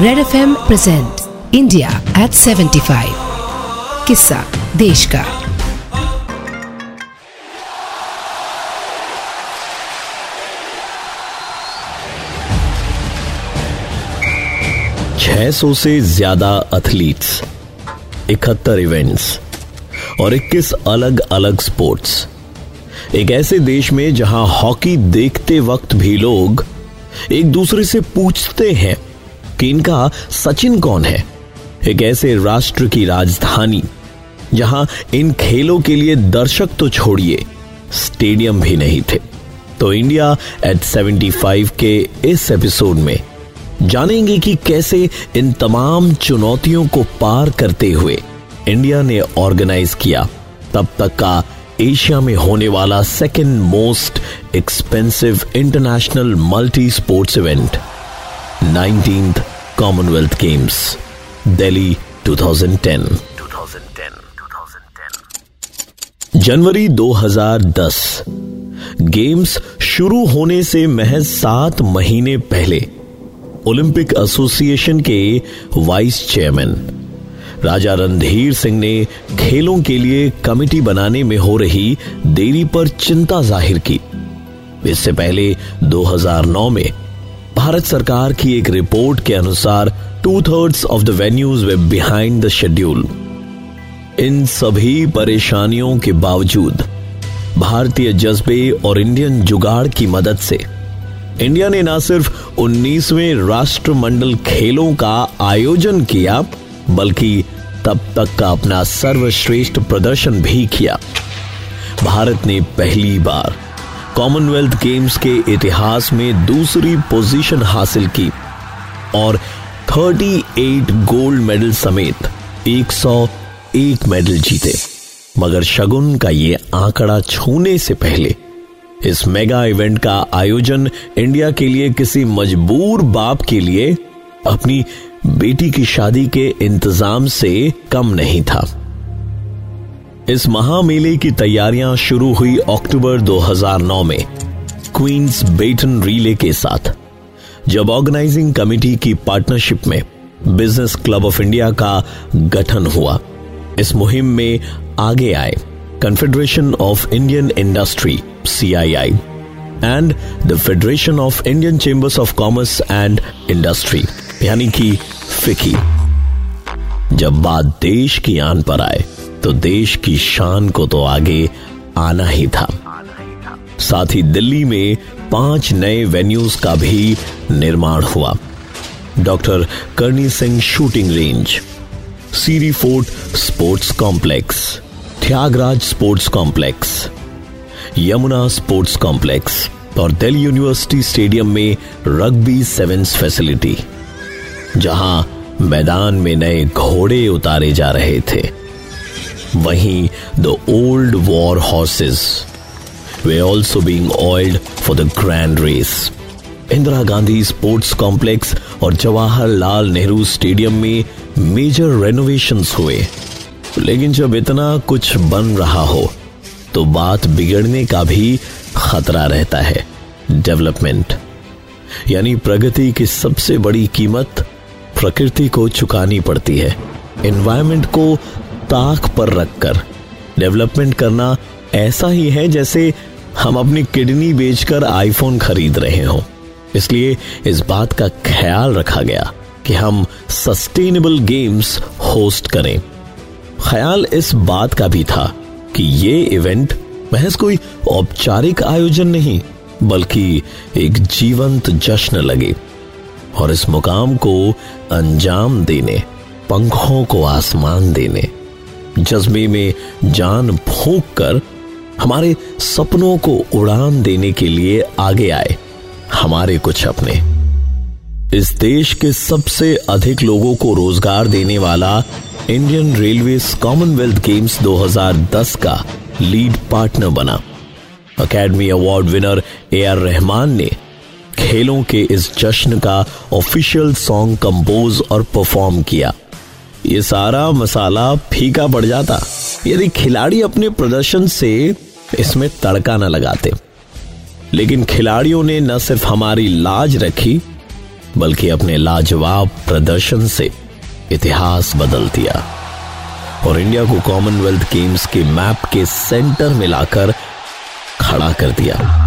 Red F M present India at 75 किस्सा देश का छह सौ से ज़्यादा एथलीट्स इकहत्तर इवेंट्स और 21 अलग अलग स्पोर्ट्स एक ऐसे देश में जहाँ हॉकी देखते वक्त भी लोग एक दूसरे से पूछते हैं कि इनका सचिन कौन है? एक ऐसे राष्ट्र की राजधानी। जहाँ इन खेलों के लिए दर्शक तो छोड़िए, स्टेडियम भी नहीं थे। तो इंडिया एट 75 के इस एपिसोड में जानेंगे कि कैसे इन तमाम चुनौतियों को पार करते हुए इंडिया ने ऑर्गेनाइज किया। तब तक का एशिया में होने वाला second most expensive international multi sports event nineteen Commonwealth Games Delhi 2010 2010. जनवरी 2010 गेम्स शुरू होने से महज सात महीने पहले ओलंपिक एसोसिएशन के वाइस चेयरमैन राजा रणधीर सिंह ने खेलों के लिए कमेटी बनाने में हो रही देरी पर चिंता ज़ाहिर की इससे पहले 2009 में भारत सरकार की एक रिपोर्ट के अनुसार two thirds of the venues way behind the schedule इन सभी परेशानियों के बावजूद, भारतीय जज्बे और इंडियन जुगाड़ की मदद से, इंडिया ने न सिर्फ़ 19वें राष्ट्रमंडल खेलों का आयोजन किया, बल्कि तब तक का अपना सर्वश्रेष्ठ प्रदर्शन भी किया। भारत ने पहली बार कॉमनवेल्थ गेम्स के इतिहास में दूसरी पोजीशन हासिल की और 38 गोल्ड मेडल समेत 101 मेडल जीते। मगर शगुन का ये आंकड़ा छूने से पहले इस मेगा इवेंट का आयोजन इंडिया के लिए किसी मजबूर बाप के लिए अपनी बेटी की शादी के इंतज़ाम से कम नहीं था। इस महामेले की तैयारियाँ शुरू हुई अक्टूबर 2009 में, क्वींस बेटन रीले के साथ। जब ऑर्गेनाइजिंग कमेटी की पार्टनरशिप में बिज़नेस क्लब ऑफ़ इंडिया का गठन हुआ, इस मुहिम में आगे आए confederation of Indian industry CII and the federation of Indian chambers of commerce and industry यानी कि फिकी जब बात देश की आन पर आए तो देश की शान को तो आगे आना ही था। साथ ही दिल्ली में पाँच नए वेन्यूज का भी निर्माण हुआ। Doctor Karni Singh shooting range, Siri fort sports complex, Thyagaraj sports complex, Yamuna sports complex और दिल्ली यूनिवर्सिटी स्टेडियम में रग्बी सेवेंस फैसिलिटी जहाँ मैदान में नए घोड़े उतारे जा रहे थे। वहीं the old war horses were also being oiled for the grand race Indira Gandhi sports complex और जवाहरलाल नेहरू स्टेडियम में मेजर रेनोवेशन हुए। लेकिन जब इतना कुछ बन रहा हो तो बात बिगड़ने का भी खतरा रहता है। डेवलपमेंट यानी प्रगति की सबसे बड़ी कीमत प्रकृति को चुकानी पड़ती है। एनवायरमेंट को ताक पर रखकर। डेवलपमेंट करना ऐसा ही है जैसे हम अपनी किडनी बेचकर आईफोन खरीद रहे हो। इसलिए इस बात का ख्याल रखा गया कि हम सस्टेनेबल गेम्स होस्ट करें। ख्याल इस बात का भी था कि ये इवेंट महज कोई औपचारिक आयोजन नहीं, बल्कि एक जीवंत जश्न लगे और इस मुकाम को अंजाम देने, पंखों को आसमान देने। जज्बे में जान फूंक कर हमारे सपनों को उड़ान देने के लिए आगे आए, हमारे कुछ अपने इस देश के सबसे अधिक लोगों को रोज़गार देने वाला इंडियन रेलवे कॉमनवेल्थ गेम्स 2010 का लीड पार्टनर बना। Academy award winner A R Rahman ने खेलों के इस जश्न का ऑफिशियल सॉन्ग कंपोज और परफॉर्म किया। ये सारा मसाला फीका पड़ जाता। यदि खिलाड़ी अपने प्रदर्शन से इसमें तड़का न लगाते। लेकिन खिलाड़ियों ने न सिर्फ़ हमारी लाज रखी, बल्कि अपने लाजवाब प्रदर्शन से इतिहास बदल दिया। और इंडिया को कॉमनवेल्थ गेम्स के मैप के सेंटर में लाकर खड़ा कर दिया।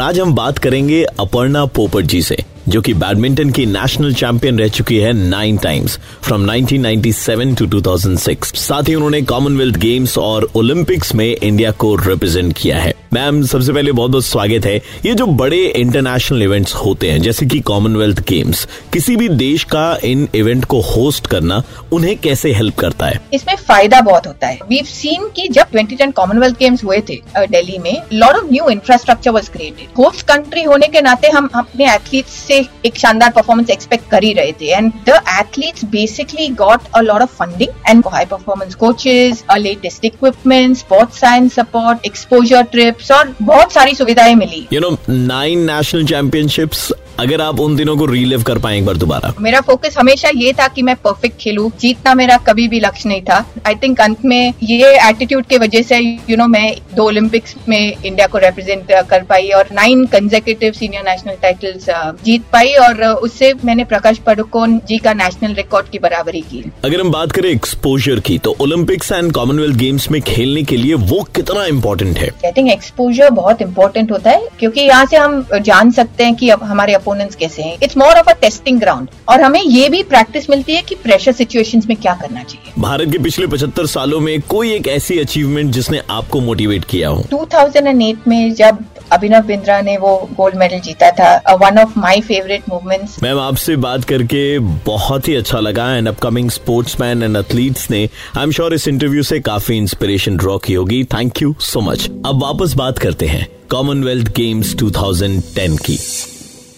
आज हम बात करेंगे अपर्णा पोपट जी से। जो कि बैडमिंटन की नेशनल चैंपियन रह चुकी है नाइन टाइम्स फ्रॉम 1997 टू 2006 साथ ही उन्होंने कॉमनवेल्थ गेम्स और ओलंपिक्स में इंडिया को रिप्रेजेंट किया है। मैम, सबसे पहले बहुत बहुत स्वागत है। ये जो बड़े इंटरनेशनल इवेंट्स होते हैं, जैसे कि कॉमनवेल्थ गेम्स किसी भी देश का इन इवेंट को होस्ट करना उन्हें कैसे हेल्प करता है? इसमें फ़ायदा बहुत होता है। वी सीन की जब 2010 कॉमनवेल्थ गेम्स हुए थे दिल्ली में lot of new infrastructure was created host country होने के नाते हम अपने एथलीट से एक शानदार परफॉर्मेंस एक्सपेक्ट कर ही रहे थे। And the athletes basically got a lot of funding and high performance coaches latest equipment sports science support exposure trips और बहुत सारी सुविधाएँ मिली। You know nine national championships अगर आप उन दिनों को रीलिव कर पाए एक बार दोबारा। मेरा फोकस हमेशा ये था कि मैं परफेक्ट खेलूं। जीतना मेरा कभी भी लक्ष्य नहीं था। आई थिंक अंत में ये एटीट्यूड के वजह से यू you नो know, मैं दो ओलंपिक्स में इंडिया को रिप्रेजेंट कर पाई और nine consecutive senior national titles जीत पाई और उससे मैंने प्रकाश पडुकोन जी का नेशनल रिकॉर्ड की बराबरी की। अगर हम बात करें एक्सपोजर की तो ओलंपिक्स एंड कॉमनवेल्थ गेम्स में खेलने के लिए वो कितना इम्पोर्टेंट है? आई थिंक एक्सपोजर बहुत इम्पोर्टेंट होता है क्योंकि यहाँ से हम जान सकते हैं कि अब हमारे अपोनेंट्स कैसे हैं? It's more of a testing ground और हमें ये भी प्रैक्टिस मिलती है कि प्रेशर सिचुएशन में क्या करना चाहिए। भारत के पिछले पचहत्तर सालों में कोई एक ऐसी अचीवमेंट जिसने आपको मोटिवेट किया हो? 2008 में जब अभिनव बिंद्रा ने वो गोल्ड मेडल जीता था one of my favourite movements ma'am आपसे बात करके बहुत ही अच्छा लगा and upcoming sportsman and athletes ने आई एम श्योर इस इंटरव्यू से काफ़ी इंस्पिरेशन ड्रॉ की होगी। थैंक यू सो मच अब वापस बात करते हैं कॉमनवेल्थ गेम्स 2010 की।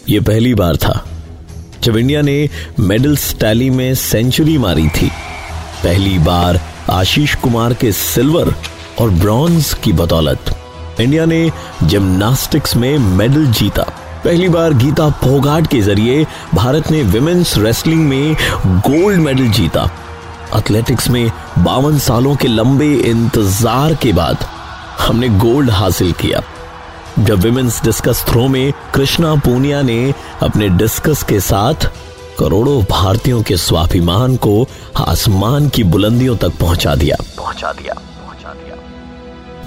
ये पहली बार था, जब इंडिया ने मेडल स्टैली में सेंचुरी मारी थी। पहली बार आशीष कुमार के सिल्वर और ब्रॉन्ज की बदौलत। इंडिया ने जिम्नास्टिक्स में मेडल जीता। पहली बार गीता फोगाट के ज़रिए भारत ने विमेन्स रेसलिंग में गोल्ड मेडल जीता। एथलेटिक्स में बावन सालों के लंबे इंतज़ार के बाद हमने गोल्ड हासिल किया। जब विमेन्स डिस्कस थ्रो में कृष्णा पूनिया ने अपने डिस्कस के साथ करोड़ों भारतीयों के स्वाभिमान को आसमान की बुलंदियों तक पहुँचा दिया। पहुँचा दिया पहुँचा दिया।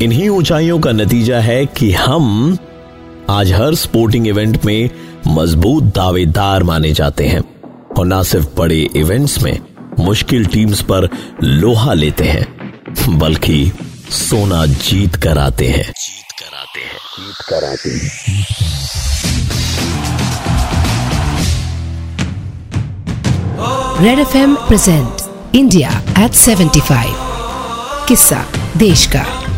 इन्हीं ऊंचाइयों का नतीजा है कि हम आज हर स्पोर्टिंग इवेंट में मज़बूत दावेदार माने जाते हैं और ना सिर्फ़ बड़े इवेंट्स में मुश्किल टीम्स पर लोहा लेते हैं बल्कि सोना जीत कर आते हैं। जीत कर आते हैं। जीत कर आते हैं red F M present India at 75 किस्सा देश का।